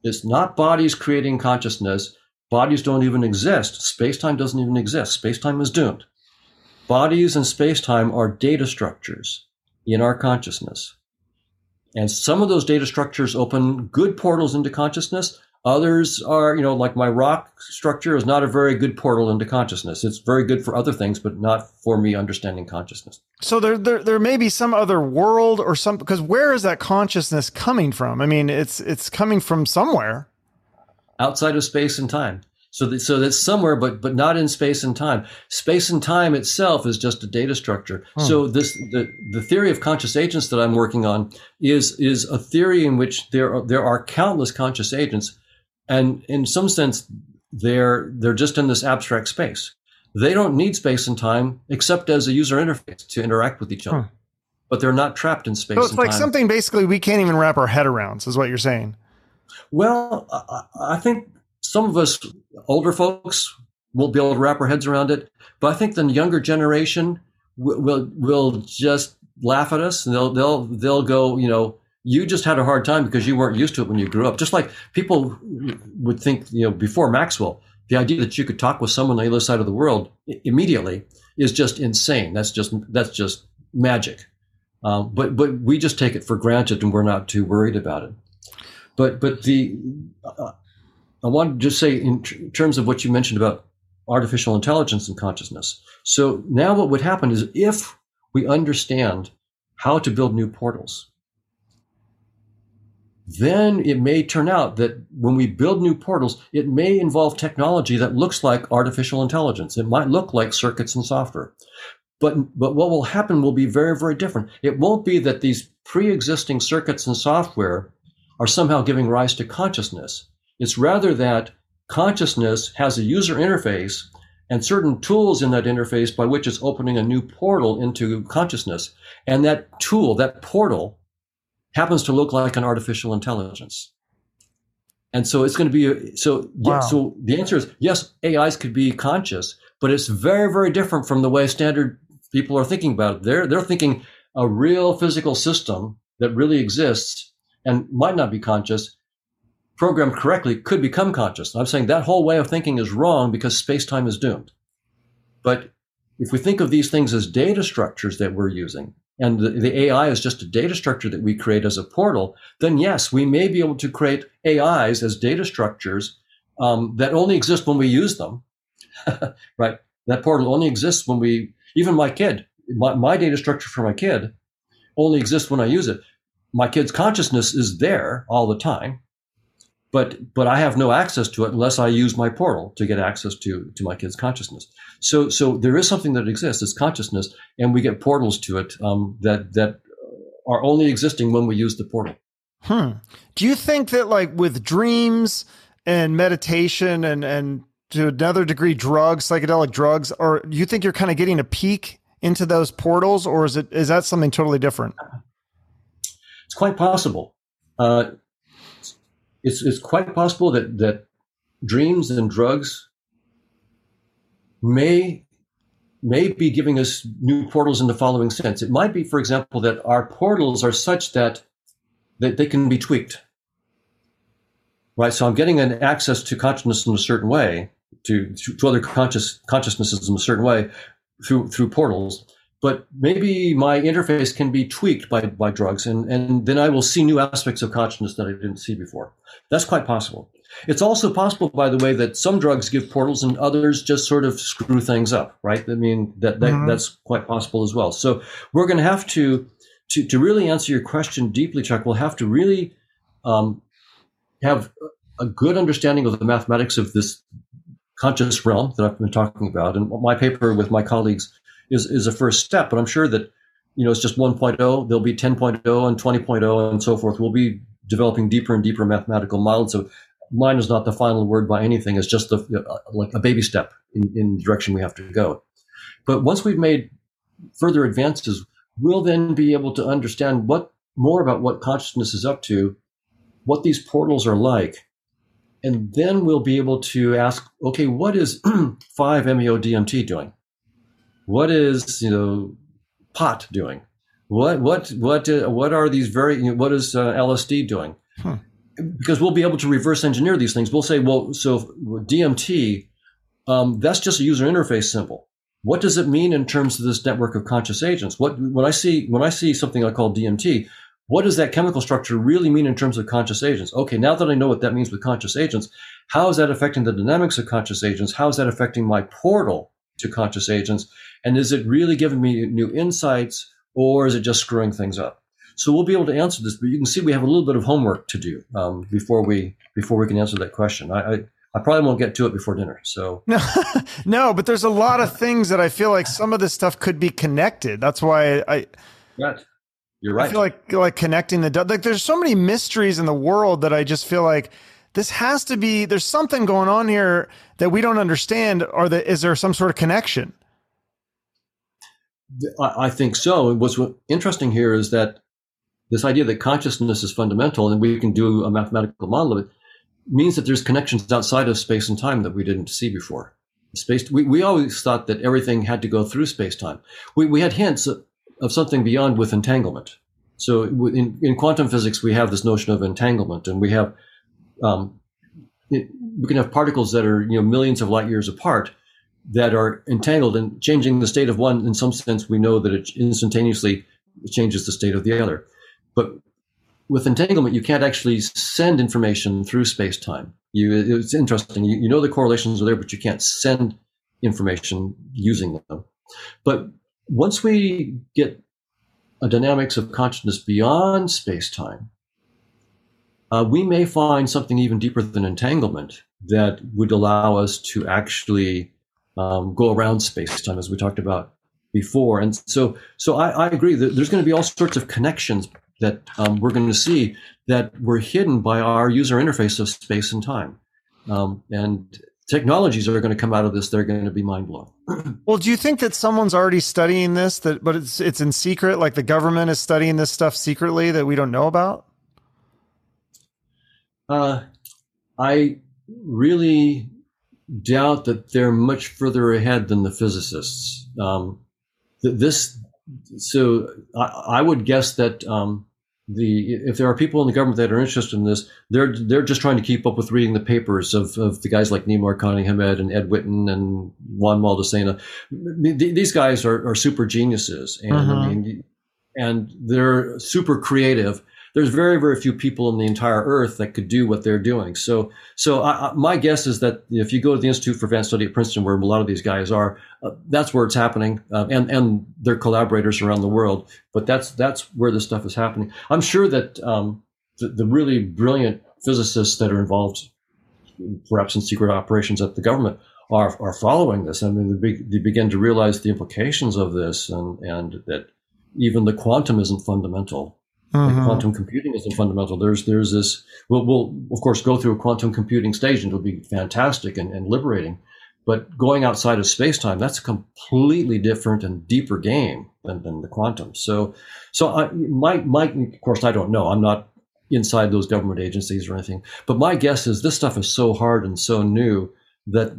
S2: it's not bodies creating consciousness, Bodies don't even exist. Space time doesn't even exist. Space time is doomed. Bodies and space time are data structures in our consciousness. And some of those data structures open good portals into consciousness. Others are, you know, like my rock structure is not a very good portal into consciousness. It's very good for other things, but not for me understanding consciousness.
S1: So there, there, there may be some other world or some, because where is that consciousness coming from? I mean, it's, it's coming from somewhere
S2: outside of space and time. So that, so that's somewhere, but but not in space and time. Space and time itself is just a data structure. Hmm. So this the, the theory of conscious agents that I'm working on is is a theory in which there are, there are countless conscious agents, and in some sense they're they're just in this abstract space. They don't need space and time except as a user interface to interact with each other. Hmm. But they're not trapped in space. So
S1: it's like
S2: time.
S1: something basically we can't even wrap our head around. Is what you're saying?
S2: Well, I, I think some of us older folks won't be able to wrap our heads around it, but I think the younger generation will will, will just laugh at us and they'll they'll they'll go, you know, you just had a hard time because you weren't used to it when you grew up. Just like people would think, you know, before Maxwell, the idea that you could talk with someone on the other side of the world immediately is just insane. That's just that's just magic. Um, but but we just take it for granted and we're not too worried about it. But but the uh, I want to just say, in tr- terms of what you mentioned about artificial intelligence and consciousness. So now what would happen is if we understand how to build new portals, then it may turn out that when we build new portals, it may involve technology that looks like artificial intelligence. It might look like circuits and software. But, but what will happen will be very, very different. It won't be that these pre existing circuits and software are somehow giving rise to consciousness. It's rather that consciousness has a user interface and certain tools in that interface by which it's opening a new portal into consciousness. And that tool, that portal, happens to look like an artificial intelligence. And so it's going to be a, so wow. yeah, so the answer is yes, AIs could be conscious, but it's very very different from the way standard people are thinking about it. They're they're thinking a real physical system that really exists and might not be conscious programmed correctly, could become conscious. I'm saying that whole way of thinking is wrong because space time is doomed. But if we think of these things as data structures that we're using, and the, the, AI is just a data structure that we create as a portal, then yes, we may be able to create AIs as data structures um, that only exist when we use them. right? That portal only exists when we, even my kid, my, my data structure for my kid only exists when I use it. My kid's consciousness is there all the time but but I have no access to it unless I use my portal to get access to to my kid's consciousness. So so there is something that exists, it's consciousness, and we get portals to it um, that that are only existing when we use the portal.
S1: Hmm. Do you think that like with dreams and meditation and and to another degree drugs, psychedelic drugs, or do you think you're kind of getting a peek into those portals, or is it is that something totally different?
S2: It's quite possible. Uh, it's, it's quite possible that, that dreams and drugs may may be giving us new portals in the following sense. It might be, for example, that our portals are such that that they can be tweaked. Right. So I'm getting an access to consciousness in a certain way, to to other conscious consciousnesses in a certain way through through portals but maybe my interface can be tweaked by, by drugs and, and then I will see new aspects of consciousness that I didn't see before. That's quite possible. It's also possible, by the way, that some drugs give portals and others just sort of screw things up, right? I mean, that, that mm-hmm. that's quite possible as well. So we're going to have to, to, to really answer your question deeply, Chuck, we'll have to really um, have a good understanding of the mathematics of this conscious realm that I've been talking about. And my paper with my colleagues is, is a first step. But I'm sure that, you know, it's just 1.0. There'll be 10.0 and 20.0 and so forth. We'll be developing deeper and deeper mathematical models. So mine is not the final word by anything. It's just a, like a baby step in, in the direction we have to go. But once we've made further advances, we'll then be able to understand what more about what consciousness is up to, what these portals are like, and then we'll be able to ask, okay, what is 5-MeO-DMT doing? What is you know pot doing? What what what uh, what are these very you know, what is uh, LSD doing? Hmm. because we'll be able to reverse engineer these things. We'll say, well, so DMT, um, that's just a user interface symbol. What does it mean in terms of this network of conscious agents? What when I see when I see something I call DMT, what does that chemical structure really mean in terms of conscious agents? Okay, now that I know what that means with conscious agents, how is that affecting the dynamics of conscious agents? How is that affecting my portal to conscious agents? And is it really giving me new insights or is it just screwing things up? So we'll be able to answer this, but you can see we have a little bit of homework to do um, before we before we can answer that question. I, I, I probably won't get to it before dinner. So
S1: no, no, but there's a lot of things that I feel like some of this stuff could be connected. That's why I.
S2: Right. You're right.
S1: I feel like like connecting the like. There's so many mysteries in the world that I just feel like this has to be. There's something going on here that we don't understand, or that is there some sort of connection?
S2: I, think so. What's interesting here is that this idea that consciousness is fundamental and we can do a mathematical model of it means that there's connections outside of space and time that we didn't see before. Space, we, we always thought that everything had to go through space time. We, we had hints of, of something beyond with entanglement. So in, in quantum physics, we have this notion of entanglement and we have, um, it, we can have particles that are, you know, millions of light years apart that are entangled and changing the state of one. In some sense, we know that it instantaneously changes the state of the other. But with entanglement, you can't actually send information through space time. You, it's interesting. You, you know the correlations are there, but you can't send information using them. But once we get a dynamics of consciousness beyond space time, uh, we may find something even deeper than entanglement that would allow us to actually um, go around space time, as we talked about before. And so, so I, I agree that there's going to be all sorts of connections that um, we're going to see that were hidden by our user interface of space and time. Um, and technologies are going to come out of this; they're going to be mind blowing.
S1: well, do you think that someone's already studying this? That, but it's it's in secret, like the government is studying this stuff secretly that we don't know about.
S2: Uh, I really doubt that they're much further ahead than the physicists. Um, this, so I, I, would guess that um, the if there are people in the government that are interested in this, they're they're just trying to keep up with reading the papers of, of the guys like Nima Arkani Hamed and Ed Witten and Juan Maldacena. These guys are, are super geniuses, and. I mean, and they're super creative there's very very few people in the entire earth that could do what they're doing so so I, my guess is that if you go to the institute for advanced study at princeton where a lot of these guys are uh, that's where it's happening uh, and and their collaborators around the world but that's that's where this stuff is happening i'm sure that um, the, the really brilliant physicists that are involved perhaps in secret operations at the government are, are following this. I mean, they, they begin to realize the implications of this and, and that even the quantum isn't fundamental. Mm-hmm. quantum computing isn't fundamental. There's there's this. We'll, we'll of course go through a quantum computing stage, and it'll be fantastic and, and liberating. But going outside of space time, that's a completely different and deeper game than, than the quantum. So, so I, my my of course I don't know. I'm not inside those government agencies or anything. But my guess is this stuff is so hard and so new that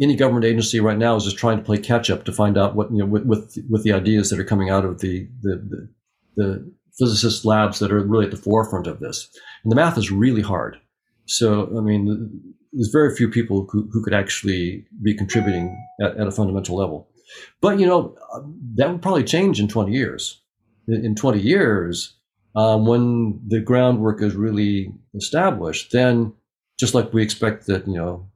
S2: any government agency right now is just trying to play catch up to find out what you know with with, with the ideas that are coming out of the the, the, the physicist labs that are really at the forefront of this. And the math is really hard. So, I mean, there's very few people who, who could actually be contributing at, at, a fundamental level. But, you know, that would probably change in 20 years. In, in 20 years, um, when the groundwork is really established, then just like we expect that, you know,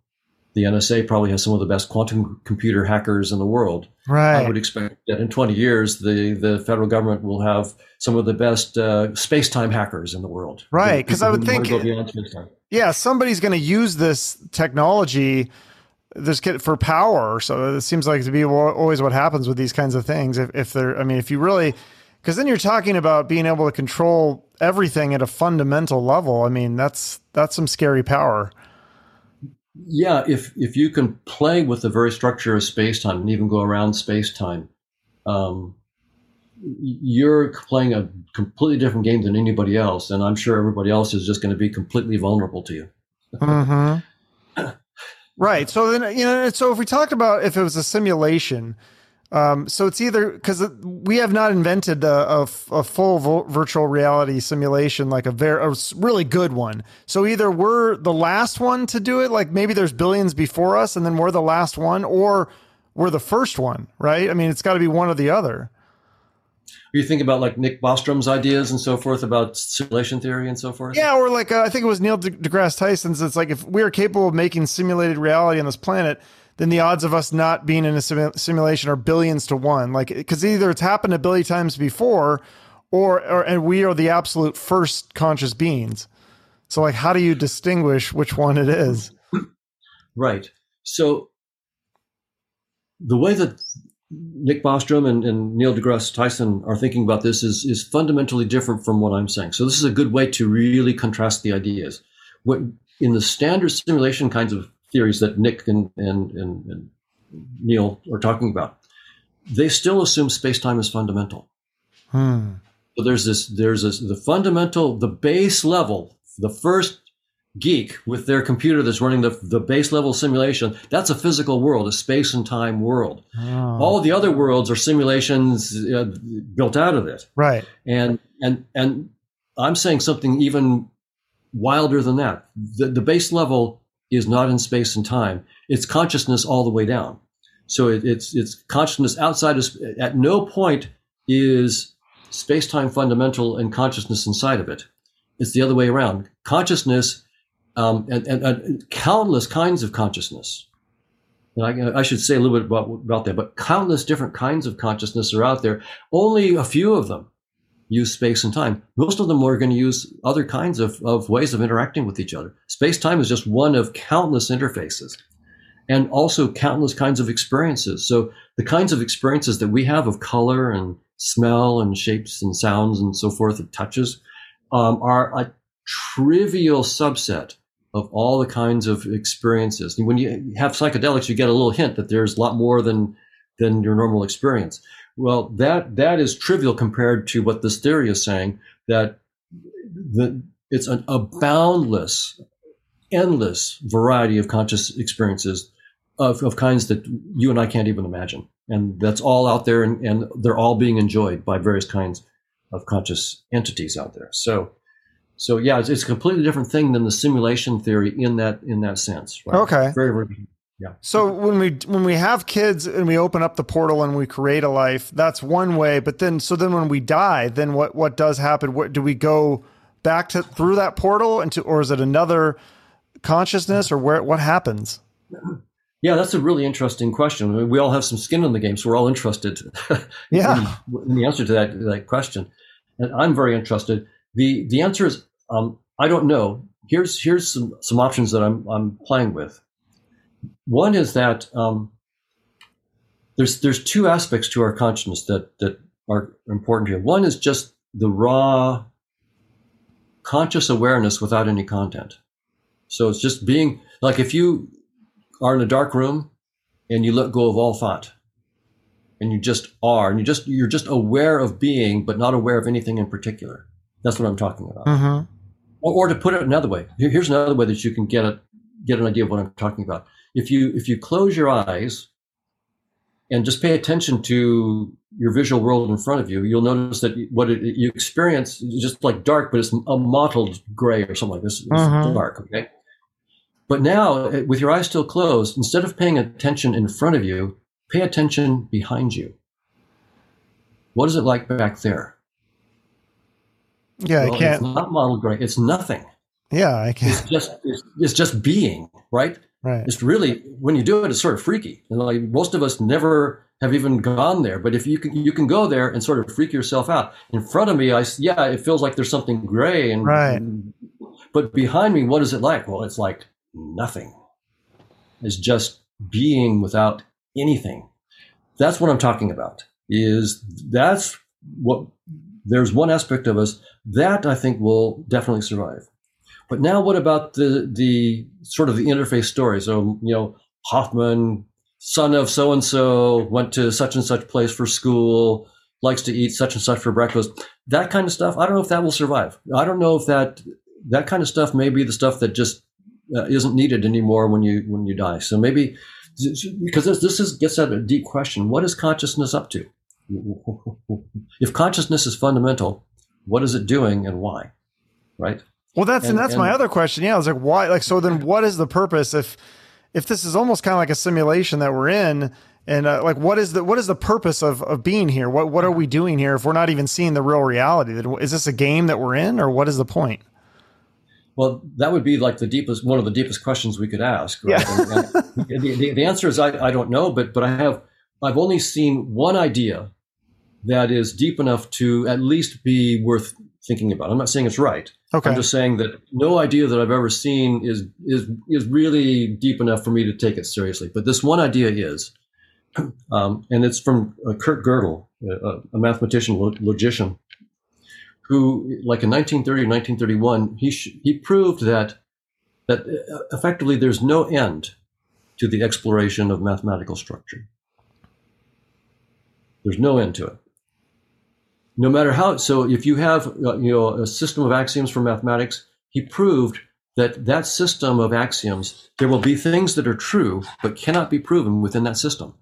S2: the NSA probably has some of the best quantum computer hackers in the world.
S1: Right.
S2: I would expect that in 20 years, the, the federal government will have some of the best uh, space time hackers in the world.
S1: Right. Because I would think, yeah, somebody's going to use this technology this for power. So it seems like to be always what happens with these kinds of things. If, if they're, I mean, if you really, because then you're talking about being able to control everything at a fundamental level. I mean, that's that's some scary power
S2: yeah, if if you can play with the very structure of space time and even go around space time, um, you're playing a completely different game than anybody else, and I'm sure everybody else is just going to be completely vulnerable to you.
S1: mm-hmm. right. So then, you know, so if we talked about if it was a simulation, Um, so it's either because we have not invented a, a, a full vo- virtual reality simulation, like a very a really good one. So either we're the last one to do it, like maybe there's billions before us, and then we're the last one, or we're the first one, right? I mean, it's got to be one or the other.
S2: You think about like Nick Bostrom's ideas and so forth about simulation theory and so forth.
S1: Yeah, or like uh, I think it was Neil deGrasse Tyson's. It's like if we are capable of making simulated reality on this planet then the odds of us not being in a sim- simulation are billions to one. Like, because either it's happened a billion times before, or, or and we are the absolute first conscious beings. So, like, how do you distinguish which one it is?
S2: Right. So, the way that Nick Bostrom and, and, Neil deGrasse Tyson are thinking about this is, is fundamentally different from what I'm saying. So, this is a good way to really contrast the ideas. What in the standard simulation kinds of theories that Nick and, and, and, and Neil are talking about, they still assume space time is fundamental. Hmm. So there's this, there's this, the fundamental, the base level, the first geek with their computer that's running the, the base level simulation, that's a physical world, a space and time world. Oh. All the other worlds are simulations uh, built out of it.
S1: Right.
S2: And, and, and I'm saying something even wilder than that. The, the base level is not in space and time. It's consciousness all the way down. So it, it's it's consciousness outside of at no point is space time fundamental and consciousness inside of it. It's the other way around. Consciousness um, and, and, and, countless kinds of consciousness. I, I, should say a little bit about, about that, but countless different kinds of consciousness are out there. Only a few of them use space and time. Most of them are going to use other kinds of, of ways of interacting with each other. Space time is just one of countless interfaces and also countless kinds of experiences. So the kinds of experiences that we have of color and smell and shapes and sounds and so forth, and touches, um, are a trivial subset of all the kinds of experiences. And when you have psychedelics, you get a little hint that there's a lot more than than your normal experience. Well, that that is trivial compared to what this theory is saying that the, it's an, a boundless, endless variety of conscious experiences of, of kinds that you and I can't even imagine. And that's all out there, and, and they're all being enjoyed by various kinds of conscious entities out there. So, so yeah, it's, it's, a completely different thing than the simulation theory in that in that sense.
S1: Right? Okay,
S2: very very yeah.
S1: So when we when we have kids and we open up the portal and we create a life, that's one way. But then so then when we die, then what what does happen? What do we go back to through that portal into or is it another consciousness or where what happens?
S2: Yeah, that's a really interesting question. I mean, we all have some skin in the game, so we're all interested.
S1: yeah.
S2: in, in, the answer to that that question, and I'm very interested. the The answer is um, I don't know. Here's here's some some options that I'm I'm playing with. One is that um, there's there's two aspects to our consciousness that that are important here. One is just the raw conscious awareness without any content. So it's just being like if you are in a dark room and you let go of all thought and you just are and you just you're just aware of being but not aware of anything in particular that's what i'm talking about mm-hmm. or, or, to put it another way here's another way that you can get a get an idea of what i'm talking about if you if you close your eyes and just pay attention to your visual world in front of you, you'll notice that what it, you experience is just like dark, but it's a mottled gray or something like this. It's uh-huh. dark, okay? But now, with your eyes still closed, instead of paying attention in front of you, pay attention behind you. What is it like back there?
S1: Yeah, well, I can't.
S2: It's not mottled gray. It's nothing.
S1: Yeah, I can't.
S2: It's just it's, it's just being, right?
S1: Right.
S2: It's really when you do it, it's sort of freaky. And like most of us never have even gone there, but if you can, you can go there and sort of freak yourself out. In front of me, I yeah, it feels like there's something gray, and
S1: right.
S2: But behind me, what is it like? Well, it's like nothing. It's just being without anything. That's what I'm talking about. Is that's what there's one aspect of us that I think will definitely survive. But now, what about the the sort of the interface story? So you know, Hoffman, son of so and so, went to such and such place for school, likes to eat such and such for breakfast. That kind of stuff. I don't know if that will survive. I don't know if that that kind of stuff may be the stuff that just uh, isn't needed anymore when you when you die. So maybe because this, this is gets at a deep question. What is consciousness up to? If consciousness is fundamental, what is it doing and why? Right.
S1: Well, that's and, and that's and, my other question. Yeah, I was like, why? Like, so then, what is the purpose if if this is almost kind of like a simulation that we're in? And uh, like, what is the what is the purpose of of being here? What what are we doing here if we're not even seeing the real reality? Is this a game that we're in, or what is the point?
S2: Well, that would be like the deepest, one of the deepest questions we could ask. Right? Yeah. and the, the, the, answer is I, I don't know, but but I have I've only seen one idea that is deep enough to at least be worth thinking about. I'm not saying it's right. Okay. I'm just saying that no idea that I've ever seen is is is really deep enough for me to take it seriously. But this one idea is, um, and it's from uh, Kurt Gödel, a, a mathematician, logician, who, like in 1930 or 1931, he sh- he proved that that uh, effectively there's no end to the exploration of mathematical structure. There's no end to it. No matter how. So if you have uh, you know a system of axioms for mathematics, he proved that that system of axioms there will be things that are true but cannot be proven within that system.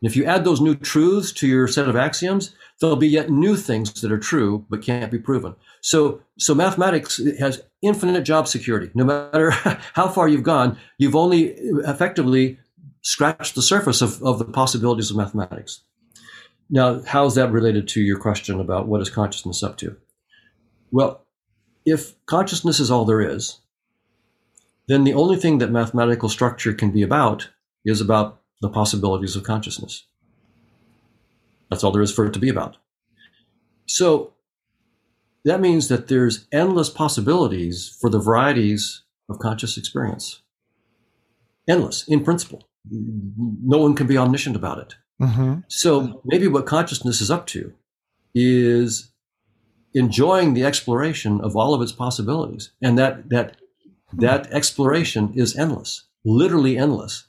S2: And if you add those new truths to your set of axioms, there'll be yet new things that are true but can't be proven. So, so mathematics has infinite job security. No matter how far you've gone, you've only effectively scratched the surface of, of the possibilities of mathematics. Now, how is that related to your question about what is consciousness up to? Well, if consciousness is all there is, then the only thing that mathematical structure can be about is about the possibilities of consciousness. That's all there is for it to be about. So that means that there's endless possibilities for the varieties of conscious experience. Endless, in principle. No one can be omniscient about it. Mm-hmm. So maybe what consciousness is up to is enjoying the exploration of all of its possibilities. And that, that, that exploration is endless, literally endless.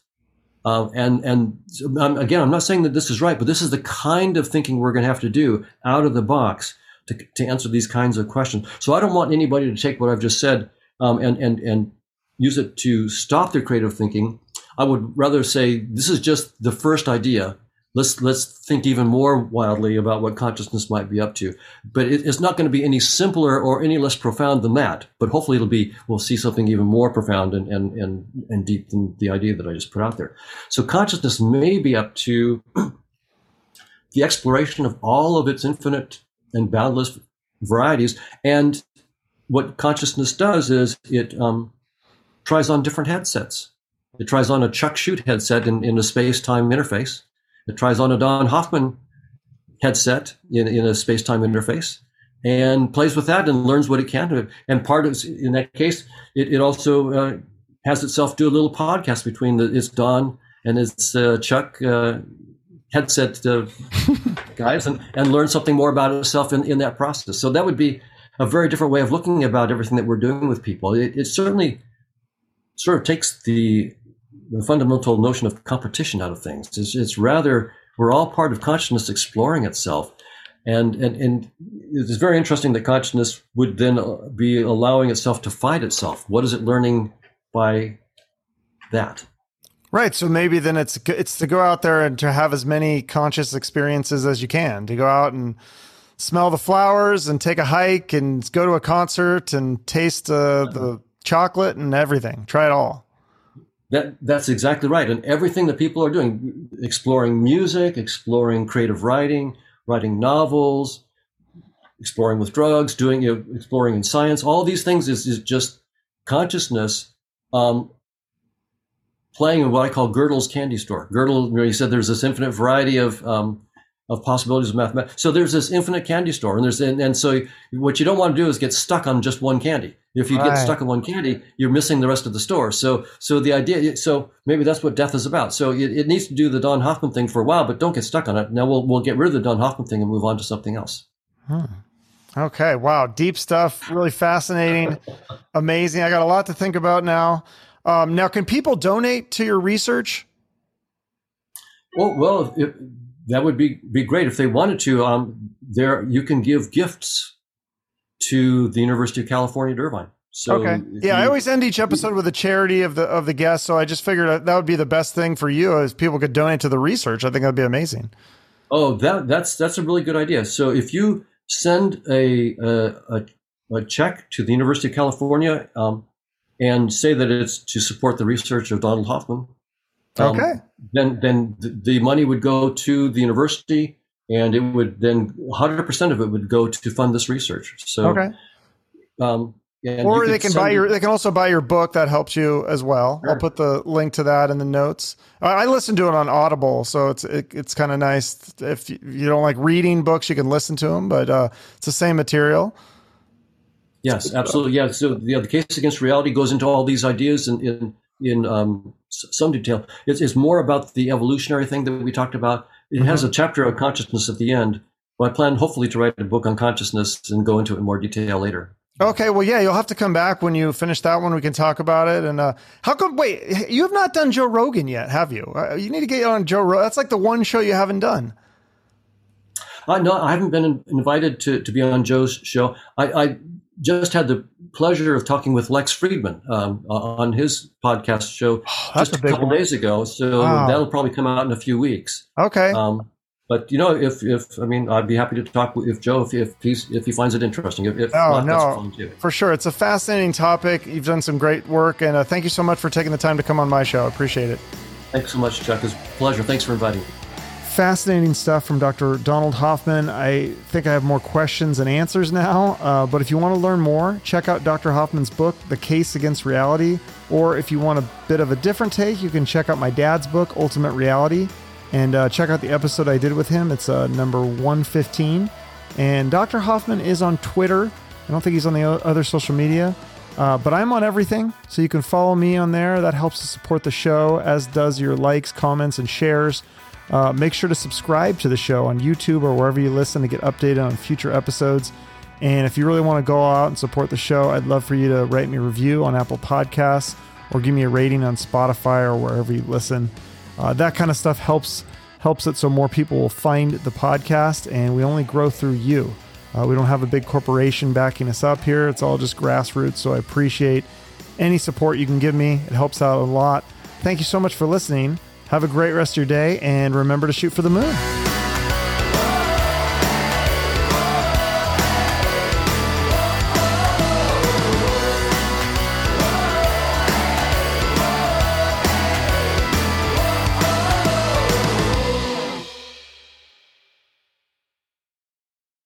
S2: Uh, and and um, again, I'm not saying that this is right, but this is the kind of thinking we're going to have to do out of the box to, to answer these kinds of questions. So I don't want anybody to take what I've just said um, and and and use it to stop their creative thinking. I would rather say this is just the first idea let's let's think even more wildly about what consciousness might be up to. But it, it's not going to be any simpler or any less profound than that. But hopefully, it'll be we'll see something even more profound and and and, and deep than the idea that I just put out there. So consciousness may be up to the exploration of all of its infinite and boundless varieties. And what consciousness does is it um, tries on different headsets. It tries on a Chuck Shute headset in, in a space time interface. It tries on a Don Hoffman headset in, in a space time interface and plays with that and learns what it can. And part of in that case, it, it also uh, has itself do a little podcast between the, its Don and its uh, Chuck uh, headset uh, guys and, and learn something more about itself in, in that process. So that would be a very different way of looking about everything that we're doing with people. It, it certainly sort of takes the the fundamental notion of competition out of things. It's, it's rather we're all part of consciousness exploring itself. And, and, and it's very interesting that consciousness would then be allowing itself to fight itself. What is it learning by that?
S1: Right. So maybe then it's it's to go out there and to have as many conscious experiences as you can. To go out and smell the flowers and take a hike and go to a concert and taste uh, the chocolate and everything. Try it all.
S2: That that's exactly right. And everything that people are doing, exploring music, exploring creative writing, writing novels, exploring with drugs, doing you know, exploring in science, all these things is, is just consciousness um, playing in what I call Gödel's candy store. Gödel, you know, he said there's this infinite variety of um, of possibilities of mathematics. So there's this infinite candy store, and there's and, and, so what you don't want to do is get stuck on just one candy. If you right. get stuck on one candy, you're missing the rest of the store. So so the idea, so maybe that's what death is about. So it, it needs to do the Don Hoffman thing for a while, but don't get stuck on it. Now we'll we'll get rid of the Don Hoffman thing and move on to something else.
S1: Hmm. Okay, wow, deep stuff, really fascinating, amazing. I got a lot to think about now. Um, now, can people donate to your research?
S2: Well, well, it, that would be, be great if they wanted to. Um, there you can give gifts to the University of California at Irvine. So
S1: okay. Yeah, you, I always end each episode with a charity of the of the guest. So I just figured that would be the best thing for you, as people could donate to the research. I think that'd be amazing.
S2: Oh, that that's that's a really good idea. So if you send a a, a check to the University of California um, and say that it's to support the research of Donald Hoffman,
S1: um, okay,
S2: then then the money would go to the university, and it would then 100 percent of it would go to fund this research. So
S1: okay. Um, or they can buy your. They can also buy your book. That helps you as well. Sure. I'll put the link to that in the notes. I, I listen to it on Audible, so it's it, it's kind of nice. If you, you, don't like reading books, you can listen to them, but uh, it's the same material.
S2: Yes, absolutely. Yeah. So the, the case against reality goes into all these ideas and, in, in um, some detail. It's, it's, more about the evolutionary thing that we talked about. It mm-hmm. has a chapter on consciousness at the end. Well, I plan hopefully to write a book on consciousness and go into it in more detail later.
S1: Okay, well, yeah, you'll have to come back when you finish that one. We can talk about it. And uh, how come? Wait, you have not done Joe Rogan yet, have you? Uh, you need to get on Joe Rogan. That's like the one show you haven't done.
S2: Uh, no, I haven't been invited to, to be on Joe's show. I, I just had the pleasure of talking with Lex Fridman um, on his podcast show oh, just a, a couple one. days ago. So wow. that'll probably come out in a few weeks.
S1: Okay. Um,
S2: but you know, if if I mean, I'd be happy to talk with Joe if if he's if he finds it interesting. If, if
S1: oh not, no, for sure, it's a fascinating topic. You've done some great work, and uh, thank you so much for taking the time to come on my show. I appreciate it.
S2: Thanks so much, Chuck. It's a pleasure. Thanks for inviting me.
S1: Fascinating stuff from Dr. Donald Hoffman. I think I have more questions and answers now. Uh, but if you want to learn more, check out Dr. Hoffman's book, The Case Against Reality. Or if you want a bit of a different take, you can check out my dad's book, Ultimate Reality and uh, check out the episode I did with him. It's uh, number 115. And Dr. Hoffman is on Twitter. I don't think he's on the other social media, uh, but I'm on everything. So you can follow me on there. That helps to support the show, as does your likes, comments, and shares. Uh, make sure to subscribe to the show on YouTube or wherever you listen to get updated on future episodes. And if you really want to go out and support the show, I'd love for you to write me a review on Apple Podcasts or give me a rating on Spotify or wherever you listen. Uh, that kind of stuff helps helps it so more people will find the podcast, and we only grow through you. Uh, we don't have a big corporation backing us up here. It's all just grassroots. So I appreciate any support you can give me. It helps out a lot. Thank you so much for listening. Have a great rest of your day, and remember to shoot for the moon.